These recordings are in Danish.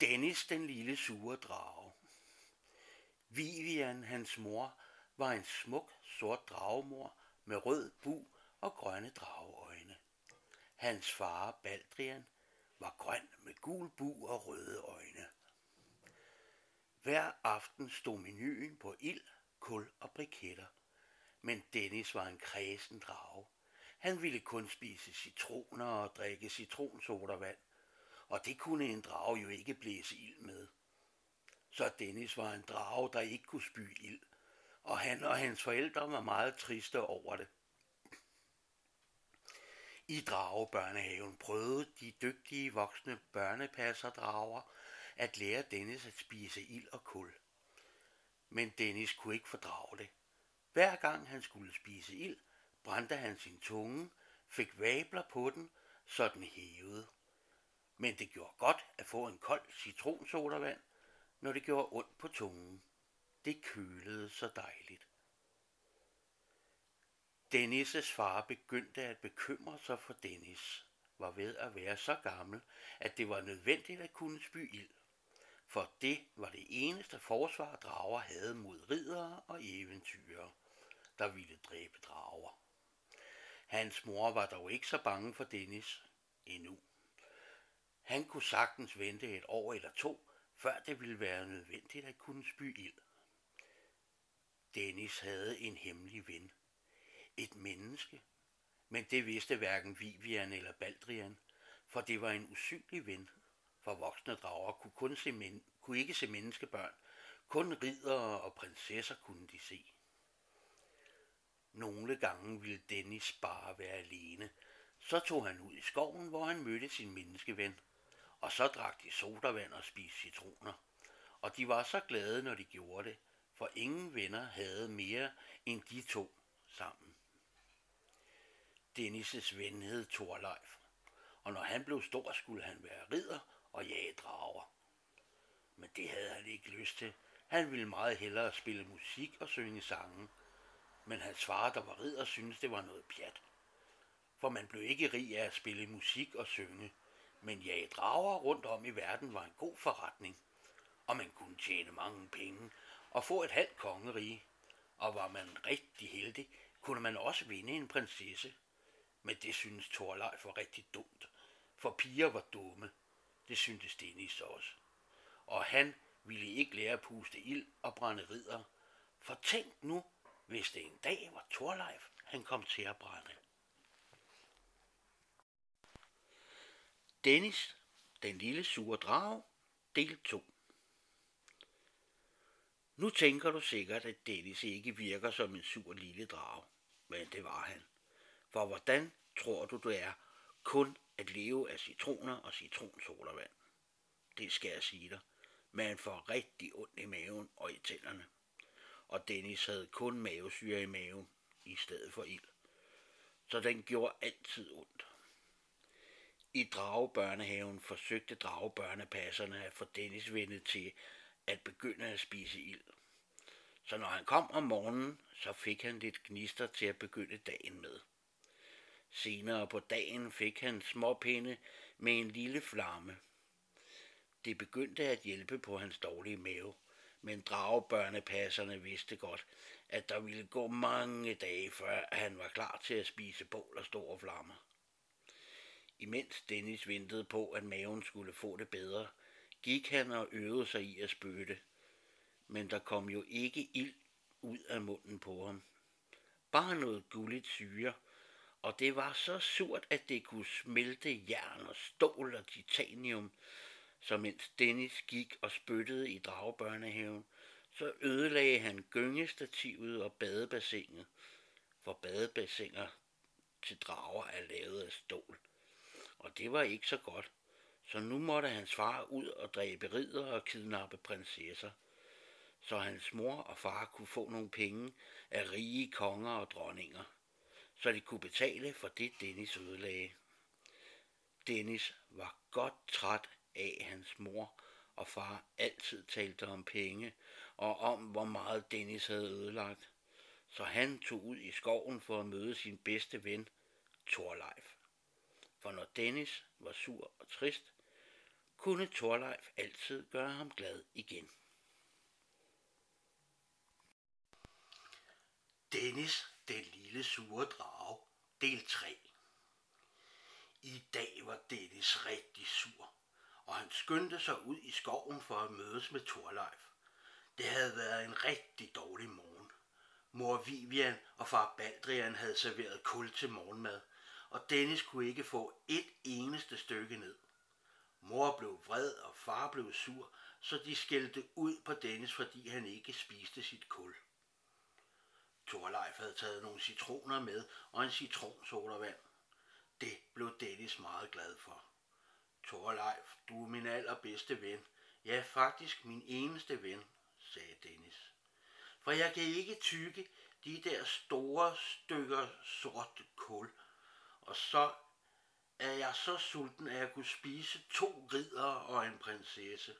Dennis den lille sure drage. Vivian, hans mor, var en smuk sort dragemor med rød bu og grønne drageøjne. Hans far, Baldrian, var grøn med gul bu og røde øjne. Hver aften stod menuen på ild, kul og briketter. Men Dennis var en kredsen drage. Han ville kun spise citroner og drikke citronsodavand og det kunne en drage jo ikke blæse ild med. Så Dennis var en drage, der ikke kunne spy ild, og han og hans forældre var meget triste over det. I dragebørnehaven prøvede de dygtige voksne børnepasserdrager at lære Dennis at spise ild og kul. Men Dennis kunne ikke fordrage det. Hver gang han skulle spise ild, brændte han sin tunge, fik vabler på den, så den hævede men det gjorde godt at få en kold citronsodavand, når det gjorde ondt på tungen. Det kølede så dejligt. Dennis' far begyndte at bekymre sig for Dennis, var ved at være så gammel, at det var nødvendigt at kunne spy ild. For det var det eneste forsvar, drager havde mod ridere og eventyrer, der ville dræbe drager. Hans mor var dog ikke så bange for Dennis endnu. Han kunne sagtens vente et år eller to, før det ville være nødvendigt at kunne spy ild. Dennis havde en hemmelig ven. Et menneske. Men det vidste hverken Vivian eller Baldrian, for det var en usynlig ven. For voksne drager kunne, kun se men, kunne ikke se menneskebørn. Kun ridere og prinsesser kunne de se. Nogle gange ville Dennis bare være alene. Så tog han ud i skoven, hvor han mødte sin menneskeven – og så drak de sodavand og spiste citroner. Og de var så glade, når de gjorde det, for ingen venner havde mere end de to sammen. Dennis' ven hed Thorleif, og når han blev stor, skulle han være ridder og jage drager. Men det havde han ikke lyst til. Han ville meget hellere spille musik og synge sange. Men hans far, der var ridder, syntes, det var noget pjat. For man blev ikke rig af at spille musik og synge. Men jage drager rundt om i verden var en god forretning, og man kunne tjene mange penge og få et halvt kongerige. Og var man rigtig heldig, kunne man også vinde en prinsesse. Men det synes Thorleif var rigtig dumt, for piger var dumme. Det syntes Dennis også. Og han ville ikke lære at puste ild og brænde ridder. For tænk nu, hvis det en dag var Thorleif, han kom til at brænde. Dennis, den lille sure drage, del 2. Nu tænker du sikkert, at Dennis ikke virker som en sur lille drage, men det var han. For hvordan tror du, du er kun at leve af citroner og citronsodavand? Det skal jeg sige dig. Man får rigtig ondt i maven og i tænderne. Og Dennis havde kun mavesyre i maven i stedet for ild. Så den gjorde altid ondt. I dragebørnehaven forsøgte dragebørnepasserne at få Dennis vendet til at begynde at spise ild. Så når han kom om morgenen, så fik han lidt gnister til at begynde dagen med. Senere på dagen fik han småpinde med en lille flamme. Det begyndte at hjælpe på hans dårlige mave, men dragebørnepasserne vidste godt, at der ville gå mange dage, før han var klar til at spise bål og store flammer. Imens Dennis ventede på, at maven skulle få det bedre, gik han og øvede sig i at spytte. Men der kom jo ikke ild ud af munden på ham. Bare noget gulligt syre, og det var så surt, at det kunne smelte jern og stål og titanium. Så mens Dennis gik og spyttede i dragebørnehaven, så ødelagde han gyngestativet og badebassinet, for badebassiner til drager er lavet af stål og det var ikke så godt. Så nu måtte hans far ud og dræbe ridder og kidnappe prinsesser, så hans mor og far kunne få nogle penge af rige konger og dronninger, så de kunne betale for det, Dennis ødelagde. Dennis var godt træt af, at hans mor og far altid talte om penge og om, hvor meget Dennis havde ødelagt. Så han tog ud i skoven for at møde sin bedste ven, Thorleif for når Dennis var sur og trist, kunne Torleif altid gøre ham glad igen. Dennis, den lille sure drage, del 3. I dag var Dennis rigtig sur, og han skyndte sig ud i skoven for at mødes med Torleif. Det havde været en rigtig dårlig morgen. Mor Vivian og far Baldrian havde serveret kul til morgenmad, og Dennis kunne ikke få et eneste stykke ned. Mor blev vred, og far blev sur, så de skældte ud på Dennis, fordi han ikke spiste sit kul. Torleif havde taget nogle citroner med og en citronsodavand. Det blev Dennis meget glad for. Torleif, du er min allerbedste ven. Ja, faktisk min eneste ven, sagde Dennis. For jeg kan ikke tykke de der store stykker sort kul. Og så er jeg så sulten, at jeg kunne spise to ridder og en prinsesse.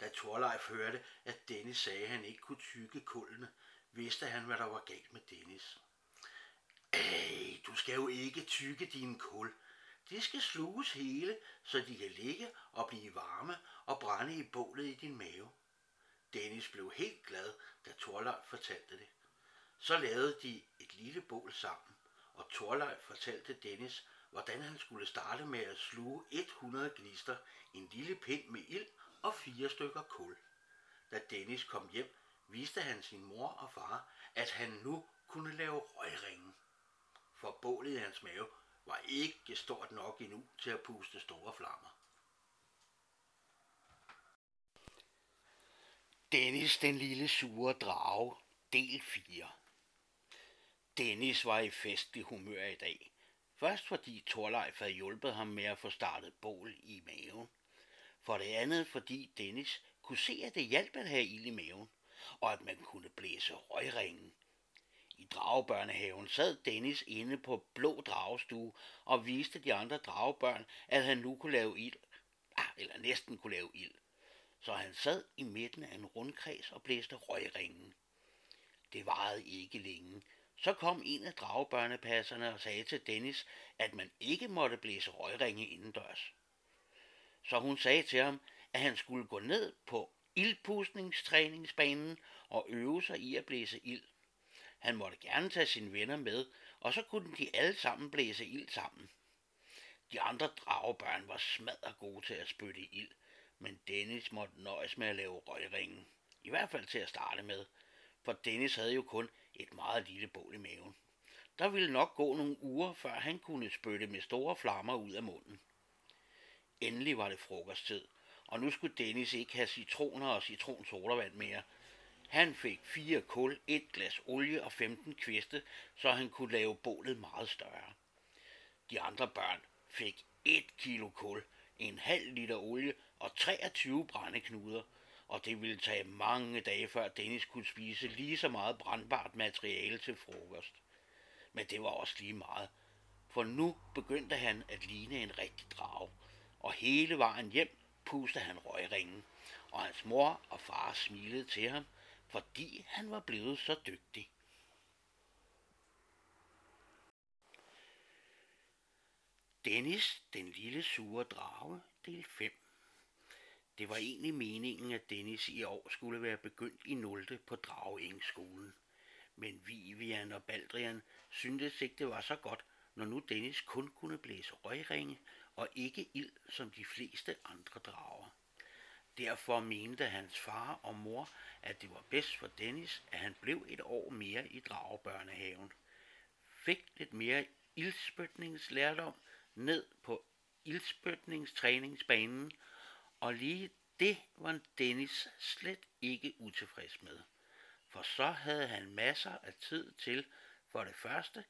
Da Torleif hørte, at Dennis sagde, at han ikke kunne tykke kullene, vidste han, hvad der var galt med Dennis. Ej, du skal jo ikke tykke dine kul. De skal sluges hele, så de kan ligge og blive varme og brænde i bålet i din mave. Dennis blev helt glad, da Torleif fortalte det. Så lavede de et lille bål sammen, og Torleif fortalte Dennis, hvordan han skulle starte med at sluge 100 gnister, en lille pind med ild og fire stykker kul. Da Dennis kom hjem, viste han sin mor og far, at han nu kunne lave røgringe. For bålet i hans mave var ikke stort nok endnu til at puste store flammer. Dennis den lille sure drage, del 4 Dennis var i festlig humør i dag. Først fordi Torleif havde hjulpet ham med at få startet bål i maven. For det andet fordi Dennis kunne se, at det hjalp at have ild i maven og at man kunne blæse røgringen. I dragebørnehaven sad Dennis inde på blå dragestue og viste de andre dragebørn, at han nu kunne lave ild, ah, eller næsten kunne lave ild. Så han sad i midten af en rundkreds og blæste røgringen. Det varede ikke længe. Så kom en af dragebørnepasserne og sagde til Dennis, at man ikke måtte blæse røgringe indendørs. Så hun sagde til ham, at han skulle gå ned på ildpustningstræningsbanen og øve sig i at blæse ild. Han måtte gerne tage sine venner med, og så kunne de alle sammen blæse ild sammen. De andre dragebørn var smadret gode til at spytte ild, men Dennis måtte nøjes med at lave røgringen. I hvert fald til at starte med, for Dennis havde jo kun et meget lille bål i maven. Der ville nok gå nogle uger, før han kunne spytte med store flammer ud af munden. Endelig var det frokosttid, og nu skulle Dennis ikke have citroner og citronsodavand mere. Han fik fire kul, et glas olie og 15 kviste, så han kunne lave bålet meget større. De andre børn fik et kilo kul, en halv liter olie og 23 brændeknuder, og det ville tage mange dage, før Dennis kunne spise lige så meget brandbart materiale til frokost. Men det var også lige meget, for nu begyndte han at ligne en rigtig drag, og hele vejen hjem pustede han røgringen, og hans mor og far smilede til ham, fordi han var blevet så dygtig. Dennis, den lille sure drage, del 5. Det var egentlig meningen, at Dennis i år skulle være begyndt i 0. på Drageengskolen. Men Vivian og Baldrian syntes ikke, det var så godt, når nu Dennis kun kunne blæse røgringe og ikke ild som de fleste andre drager. Derfor mente hans far og mor, at det var bedst for Dennis, at han blev et år mere i dragebørnehaven. Fik lidt mere ildspytningslærdom ned på ildspytningstræningsbanen, og lige det var Dennis slet ikke utilfreds med. For så havde han masser af tid til for det første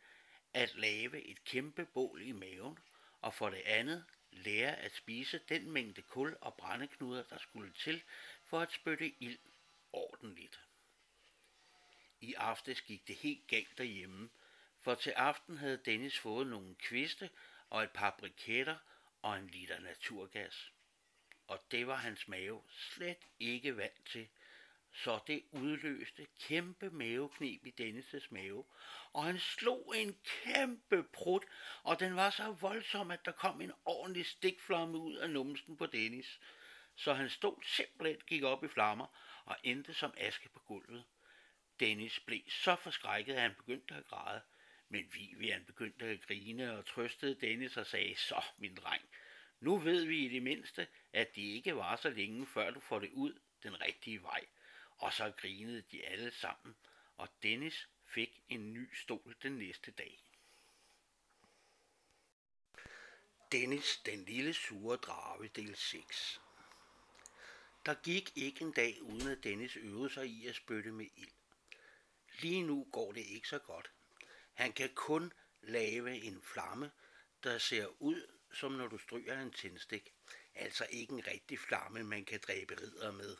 at lave et kæmpe bål i maven, og for det andet lære at spise den mængde kul og brændeknuder, der skulle til for at spytte ild ordentligt. I aftes gik det helt galt derhjemme, for til aften havde Dennis fået nogle kviste og et par briketter og en liter naturgas. Og det var hans mave slet ikke vant til, så det udløste kæmpe maveknib i Dennis' mave, og han slog en kæmpe prut, og den var så voldsom, at der kom en ordentlig stikflamme ud af numsen på Dennis, så han stod simpelthen gik op i flammer og endte som aske på gulvet. Dennis blev så forskrækket, at han begyndte at græde, men Vivian begyndte at grine og trøstede Dennis og sagde, så min dreng, nu ved vi i det mindste, at det ikke var så længe, før du får det ud den rigtige vej. Og så grinede de alle sammen, og Dennis fik en ny stol den næste dag. Dennis, den lille sure drage, del 6. Der gik ikke en dag, uden at Dennis øvede sig i at spytte med ild. Lige nu går det ikke så godt. Han kan kun lave en flamme, der ser ud som når du stryger en tændstik. Altså ikke en rigtig flamme, man kan dræbe ridder med.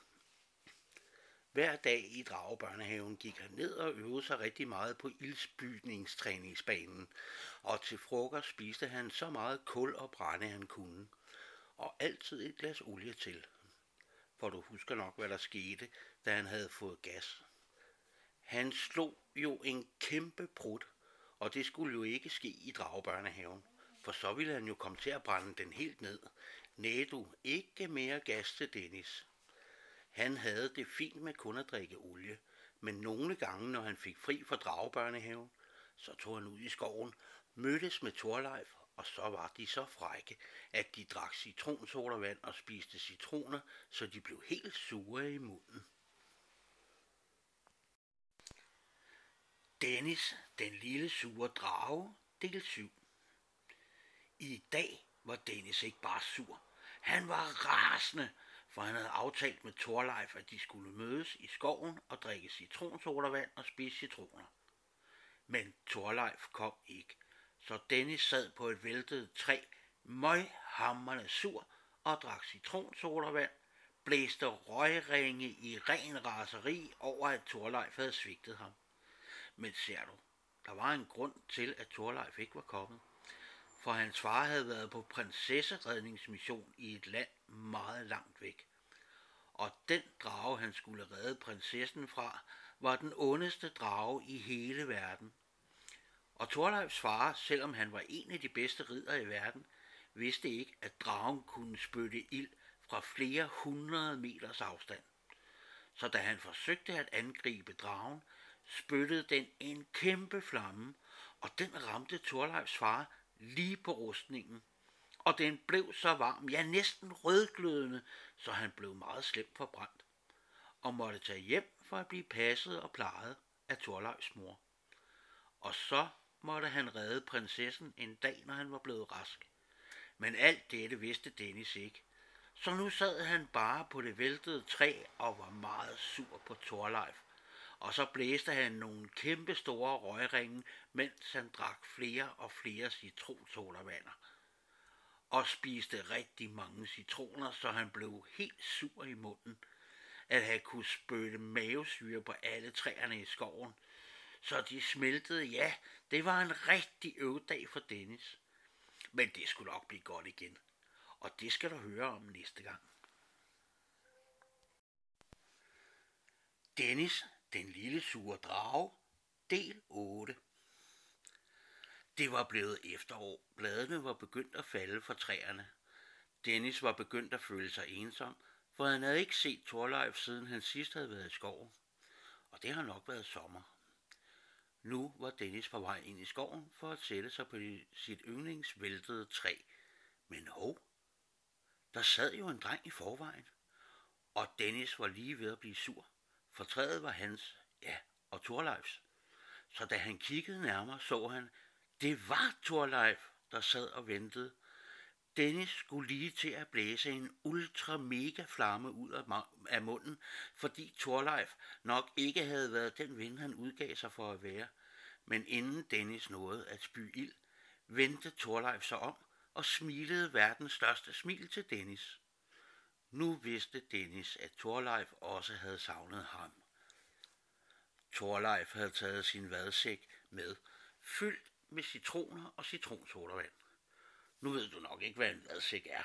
Hver dag i dragebørnehaven gik han ned og øvede sig rigtig meget på ildsbygningstræningsbanen, og til frokost spiste han så meget kul og brænde han kunne, og altid et glas olie til. For du husker nok, hvad der skete, da han havde fået gas. Han slog jo en kæmpe brud, og det skulle jo ikke ske i dragebørnehaven, for så ville han jo komme til at brænde den helt ned. Næ du, ikke mere gas til Dennis. Han havde det fint med kun at drikke olie, men nogle gange, når han fik fri fra dragebørnehaven, så tog han ud i skoven, mødtes med Torleif, og så var de så frække, at de drak citronsodavand og spiste citroner, så de blev helt sure i munden. Dennis, den lille sure drage, del 7. I dag var Dennis ikke bare sur. Han var rasende, for han havde aftalt med Torleif, at de skulle mødes i skoven og drikke citronsodavand og spise citroner. Men Torleif kom ikke, så Dennis sad på et væltet træ, møghammerne sur og drak citronsodavand, blæste røgringe i ren raseri over, at Torleif havde svigtet ham. Men ser du, der var en grund til, at Torleif ikke var kommet for hans far havde været på prinsesseredningsmission i et land meget langt væk. Og den drage, han skulle redde prinsessen fra, var den ondeste drage i hele verden. Og Thorleifs far, selvom han var en af de bedste ridder i verden, vidste ikke, at dragen kunne spytte ild fra flere hundrede meters afstand. Så da han forsøgte at angribe dragen, spyttede den en kæmpe flamme, og den ramte Thorleifs far lige på rustningen, og den blev så varm, ja næsten rødglødende, så han blev meget slemt forbrændt, og måtte tage hjem for at blive passet og plejet af Torløjs mor. Og så måtte han redde prinsessen en dag, når han var blevet rask. Men alt dette vidste Dennis ikke, så nu sad han bare på det væltede træ og var meget sur på Torleif og så blæste han nogle kæmpe store røgringe, mens han drak flere og flere citronsolavander og spiste rigtig mange citroner, så han blev helt sur i munden, at han kunne spytte mavesyre på alle træerne i skoven, så de smeltede. Ja, det var en rigtig øvdag for Dennis. Men det skulle nok blive godt igen, og det skal du høre om næste gang. Dennis den lille sure drage, del 8. Det var blevet efterår. Bladene var begyndt at falde fra træerne. Dennis var begyndt at føle sig ensom, for han havde ikke set Torleif siden han sidst havde været i skoven. Og det har nok været sommer. Nu var Dennis på vej ind i skoven for at sætte sig på sit yndlingsvæltede træ. Men hov, der sad jo en dreng i forvejen, og Dennis var lige ved at blive sur for træet var hans, ja, og Torleifs. Så da han kiggede nærmere, så han, det var Torleif, der sad og ventede. Dennis skulle lige til at blæse en ultra mega flamme ud af munden, fordi Torleif nok ikke havde været den ven, han udgav sig for at være. Men inden Dennis nåede at spy ild, vendte Torleif sig om og smilede verdens største smil til Dennis. Nu vidste Dennis, at Torleif også havde savnet ham. Torleif havde taget sin vadsæk med, fyldt med citroner og citronsodavand. Nu ved du nok ikke, hvad en vadsæk er,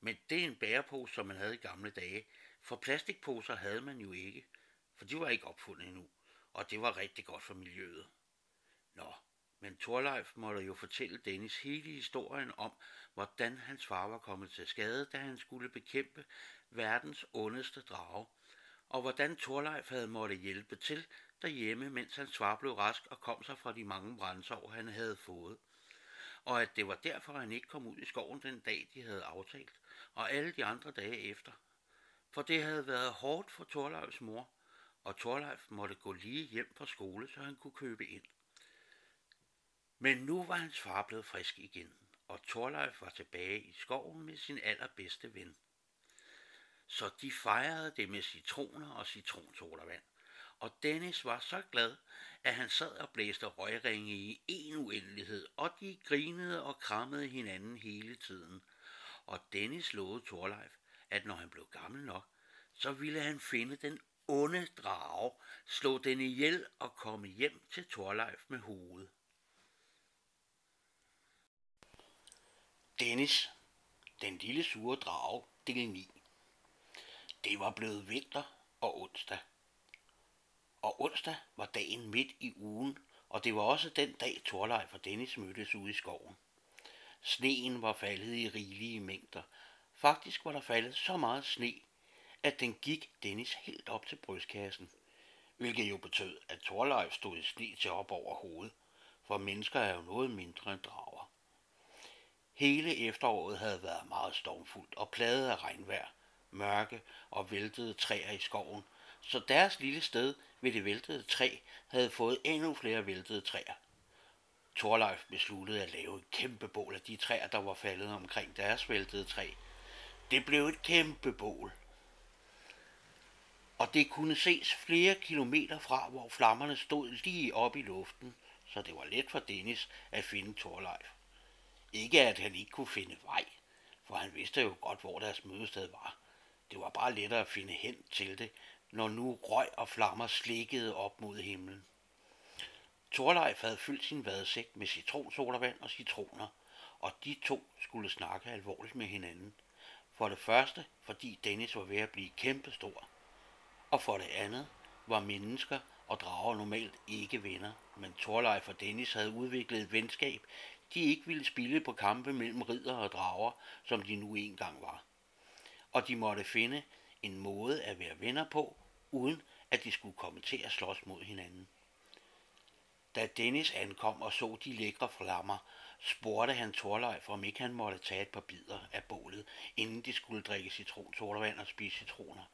men det er en bærepose, som man havde i gamle dage, for plastikposer havde man jo ikke. for de var ikke opfundet endnu, og det var rigtig godt for miljøet. Nå, men Thorleif måtte jo fortælle Dennis hele historien om, hvordan hans far var kommet til skade, da han skulle bekæmpe verdens ondeste drage, og hvordan Torleif havde måtte hjælpe til derhjemme, mens hans far blev rask og kom sig fra de mange brændsår, han havde fået. Og at det var derfor, han ikke kom ud i skoven den dag, de havde aftalt, og alle de andre dage efter. For det havde været hårdt for Torleifs mor, og Torleif måtte gå lige hjem fra skole, så han kunne købe ind. Men nu var hans far blevet frisk igen, og Thorleif var tilbage i skoven med sin allerbedste ven. Så de fejrede det med citroner og citronsodavand. Og Dennis var så glad, at han sad og blæste røgringe i en uendelighed, og de grinede og krammede hinanden hele tiden. Og Dennis lovede Thorleif, at når han blev gammel nok, så ville han finde den onde drage, slå den ihjel og komme hjem til Thorleif med hovedet. Dennis, den lille sure drage, del 9. Det var blevet vinter og onsdag. Og onsdag var dagen midt i ugen, og det var også den dag Torleif og Dennis mødtes ude i skoven. Sneen var faldet i rigelige mængder. Faktisk var der faldet så meget sne, at den gik Dennis helt op til brystkassen, hvilket jo betød, at Torleif stod i sne til op over hovedet, for mennesker er jo noget mindre end drager. Hele efteråret havde været meget stormfuldt og pladet af regnvejr, mørke og væltede træer i skoven, så deres lille sted ved det væltede træ havde fået endnu flere væltede træer. Torleif besluttede at lave et kæmpe bål af de træer, der var faldet omkring deres væltede træ. Det blev et kæmpe bål. Og det kunne ses flere kilometer fra, hvor flammerne stod lige op i luften, så det var let for Dennis at finde Torleif. Ikke at han ikke kunne finde vej, for han vidste jo godt, hvor deres mødested var. Det var bare lettere at finde hen til det, når nu røg og flammer slikkede op mod himlen. Torleif havde fyldt sin vadsæk med citronsodavand og citroner, og de to skulle snakke alvorligt med hinanden. For det første, fordi Dennis var ved at blive kæmpestor, og for det andet var mennesker og drager normalt ikke venner, men Torleif og Dennis havde udviklet et venskab, de ikke ville spille på kampe mellem ridder og drager, som de nu engang var. Og de måtte finde en måde at være venner på, uden at de skulle komme til at slås mod hinanden. Da Dennis ankom og så de lækre flammer, spurgte han Torleif, om ikke han måtte tage et par bidder af bålet, inden de skulle drikke citronsodavand og spise citroner.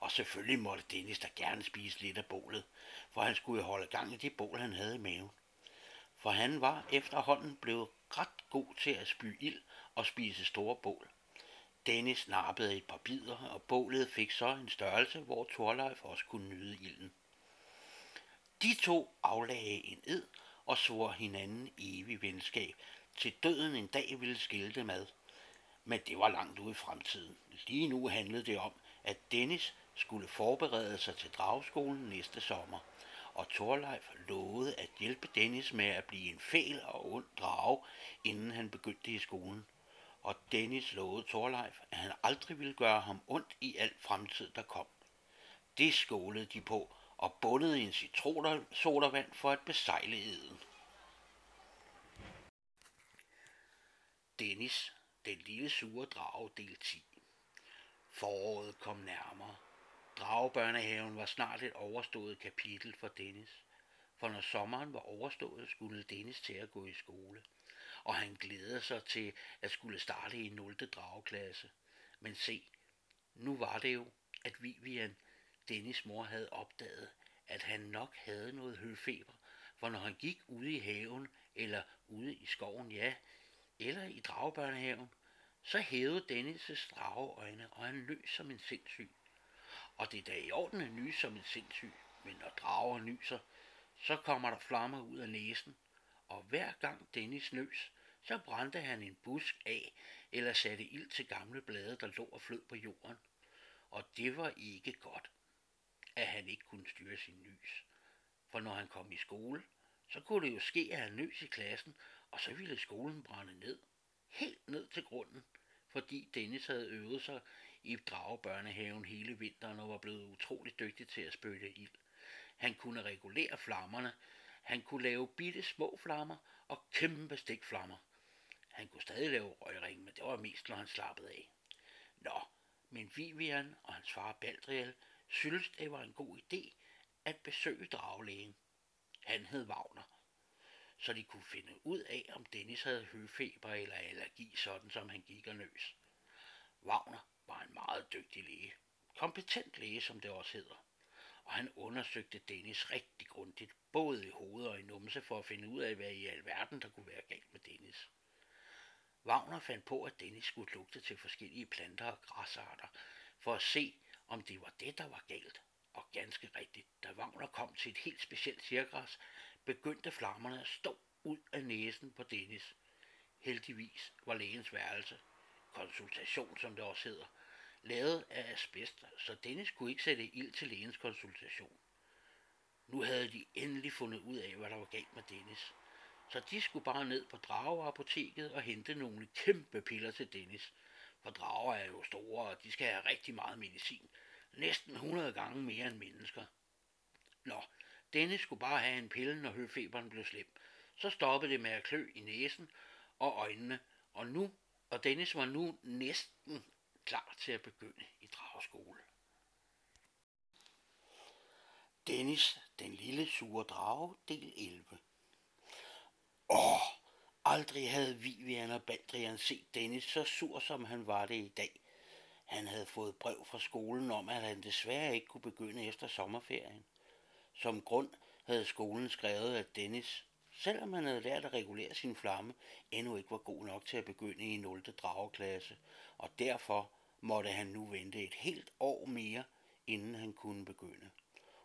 Og selvfølgelig måtte Dennis da gerne spise lidt af bålet, for han skulle holde gang i det bål, han havde i maven. For han var efterhånden blevet ret god til at spy ild og spise store bål. Dennis nappede et par bidder, og bålet fik så en størrelse, hvor Torleif også kunne nyde ilden. De to aflagde en ed og svor hinanden evig venskab, til døden en dag ville skille dem ad. Men det var langt ude i fremtiden. Lige nu handlede det om, at Dennis skulle forberede sig til dragskolen næste sommer, og Torleif lovede at hjælpe Dennis med at blive en fæl og ond drage, inden han begyndte i skolen og Dennis lovede Torleif, at han aldrig ville gøre ham ondt i al fremtid, der kom. Det skålede de på og bundede en citronsoldervand for at besejle eden. Dennis, den lille sure drage, del 10. Foråret kom nærmere. Dragebørnehaven var snart et overstået kapitel for Dennis. For når sommeren var overstået, skulle Dennis til at gå i skole – og han glædede sig til at skulle starte i 0. drageklasse. Men se, nu var det jo, at Vivian, Dennis mor, havde opdaget, at han nok havde noget høfeber, for når han gik ude i haven, eller ude i skoven, ja, eller i dragebørnehaven, så hævede Dennis' drageøjne, og han løs som en sindssyg. Og det er da i orden at nyse som en sindssyg, men når drager nyser, så kommer der flammer ud af næsen, og hver gang Dennis nøs, så brændte han en busk af, eller satte ild til gamle blade, der lå og flød på jorden. Og det var ikke godt, at han ikke kunne styre sin nys. For når han kom i skole, så kunne det jo ske, at han nøs i klassen, og så ville skolen brænde ned. Helt ned til grunden, fordi Dennis havde øvet sig i dragebørnehaven hele vinteren og var blevet utrolig dygtig til at spytte ild. Han kunne regulere flammerne, han kunne lave bitte små flammer og kæmpe stikflammer. Han kunne stadig lave røgring, men det var mest, når han slappede af. Nå, men Vivian og hans far Baldriel syntes, det var en god idé at besøge dragelægen. Han hed Wagner, så de kunne finde ud af, om Dennis havde høfeber eller allergi, sådan som han gik og nøs. Wagner var en meget dygtig læge. Kompetent læge, som det også hedder. Og han undersøgte Dennis rigtig grundigt, både i hoved og i numse, for at finde ud af, hvad i alverden der kunne være galt med Dennis. Wagner fandt på, at Dennis skulle lugte til forskellige planter og græsarter, for at se, om det var det, der var galt. Og ganske rigtigt, da Wagner kom til et helt specielt cirgræs, begyndte flammerne at stå ud af næsen på Dennis. Heldigvis var lægens værelse, konsultation som det også hedder, lavet af asbest, så Dennis kunne ikke sætte ild til lægens konsultation. Nu havde de endelig fundet ud af, hvad der var galt med Dennis. Så de skulle bare ned på drageapoteket og hente nogle kæmpe piller til Dennis. For drager er jo store, og de skal have rigtig meget medicin. Næsten 100 gange mere end mennesker. Nå, Dennis skulle bare have en pille, når høfeberen blev slem. Så stoppede det med at klø i næsen og øjnene, og nu, og Dennis var nu næsten klar til at begynde i drageskole. Dennis, den lille sure drage, del 11. Åh, aldrig havde Vivian og Baldrian set Dennis så sur, som han var det i dag. Han havde fået brev fra skolen om, at han desværre ikke kunne begynde efter sommerferien. Som grund havde skolen skrevet, at Dennis, selvom han havde lært at regulere sin flamme, endnu ikke var god nok til at begynde i 0. drageklasse, og derfor måtte han nu vente et helt år mere, inden han kunne begynde.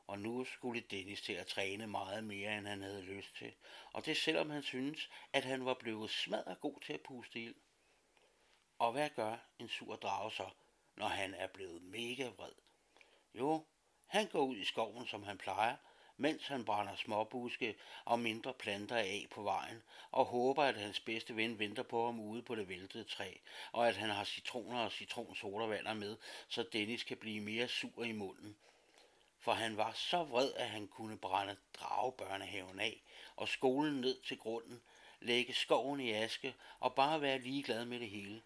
Og nu skulle Dennis til at træne meget mere, end han havde lyst til, og det selvom han syntes, at han var blevet smadret god til at puste ild. Og hvad gør en sur drage så, når han er blevet mega vred? Jo, han går ud i skoven, som han plejer, mens han brænder småbuske og mindre planter af på vejen, og håber, at hans bedste ven venter på ham ude på det væltede træ, og at han har citroner og citronsodavander med, så Dennis kan blive mere sur i munden. For han var så vred, at han kunne brænde dragebørnehaven af, og skolen ned til grunden, lægge skoven i aske og bare være ligeglad med det hele.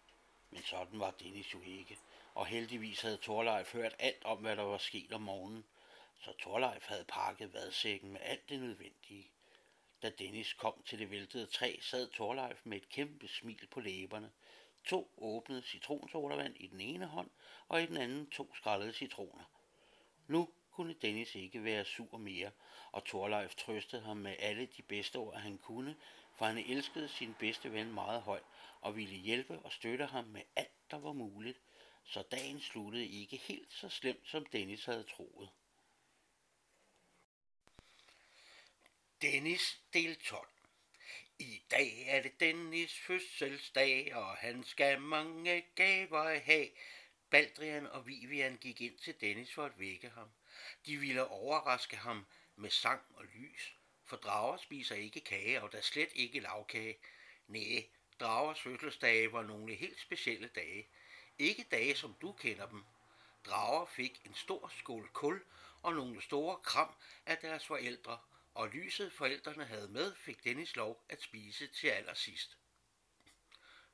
Men sådan var Dennis jo ikke, og heldigvis havde Torleif hørt alt om, hvad der var sket om morgenen så Torleif havde pakket vadsækken med alt det nødvendige. Da Dennis kom til det væltede træ, sad Torleif med et kæmpe smil på læberne. To åbnede citronsodavand i den ene hånd, og i den anden to skrællede citroner. Nu kunne Dennis ikke være sur mere, og Torleif trøstede ham med alle de bedste ord, han kunne, for han elskede sin bedste ven meget højt og ville hjælpe og støtte ham med alt, der var muligt, så dagen sluttede ikke helt så slemt, som Dennis havde troet. Dennis del 12 I dag er det Dennis fødselsdag, og han skal mange gaver have. Baldrian og Vivian gik ind til Dennis for at vække ham. De ville overraske ham med sang og lys, for drager spiser ikke kage, og der slet ikke lavkage. Næh, dragers fødselsdage var nogle helt specielle dage. Ikke dage, som du kender dem. Drager fik en stor skål kul og nogle store kram af deres forældre, og lyset forældrene havde med, fik Dennis lov at spise til allersidst.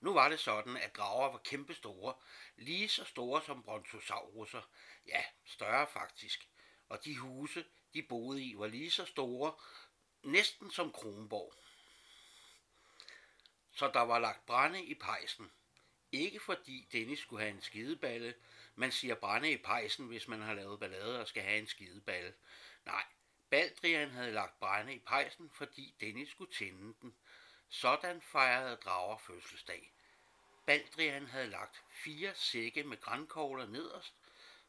Nu var det sådan, at drager var kæmpestore, lige så store som brontosauruser, ja, større faktisk. Og de huse, de boede i, var lige så store, næsten som Kronborg. Så der var lagt brænde i pejsen. Ikke fordi Dennis skulle have en skideballe. Man siger brænde i pejsen, hvis man har lavet ballade og skal have en skideballe. Nej, Baldrian havde lagt brænde i pejsen, fordi Dennis skulle tænde den. Sådan fejrede drager fødselsdag. Baldrian havde lagt fire sække med grænkogler nederst,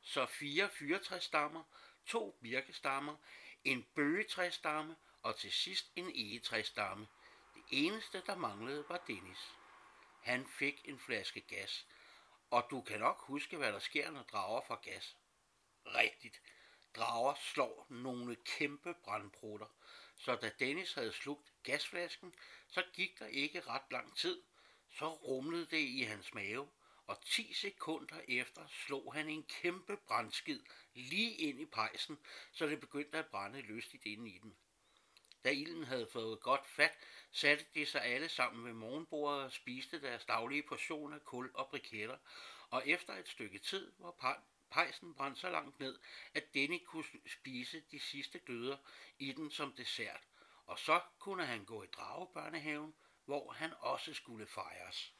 så fire fyrtræstammer, to birkestammer, en bøgetræstamme og til sidst en egetræstamme. Det eneste, der manglede, var Dennis. Han fik en flaske gas, og du kan nok huske, hvad der sker, når drager får gas. Rigtigt, drager slår nogle kæmpe brandprutter, så da Dennis havde slugt gasflasken, så gik der ikke ret lang tid. Så rumlede det i hans mave, og 10 sekunder efter slog han en kæmpe brændskid lige ind i pejsen, så det begyndte at brænde lystigt inde i den. Da ilden havde fået godt fat, satte de sig alle sammen ved morgenbordet og spiste deres daglige portion af kul og briketter, og efter et stykke tid var pejsen brændt så langt ned, at Denny kunne spise de sidste gløder i den som dessert, og så kunne han gå i dragebørnehaven, hvor han også skulle fejres.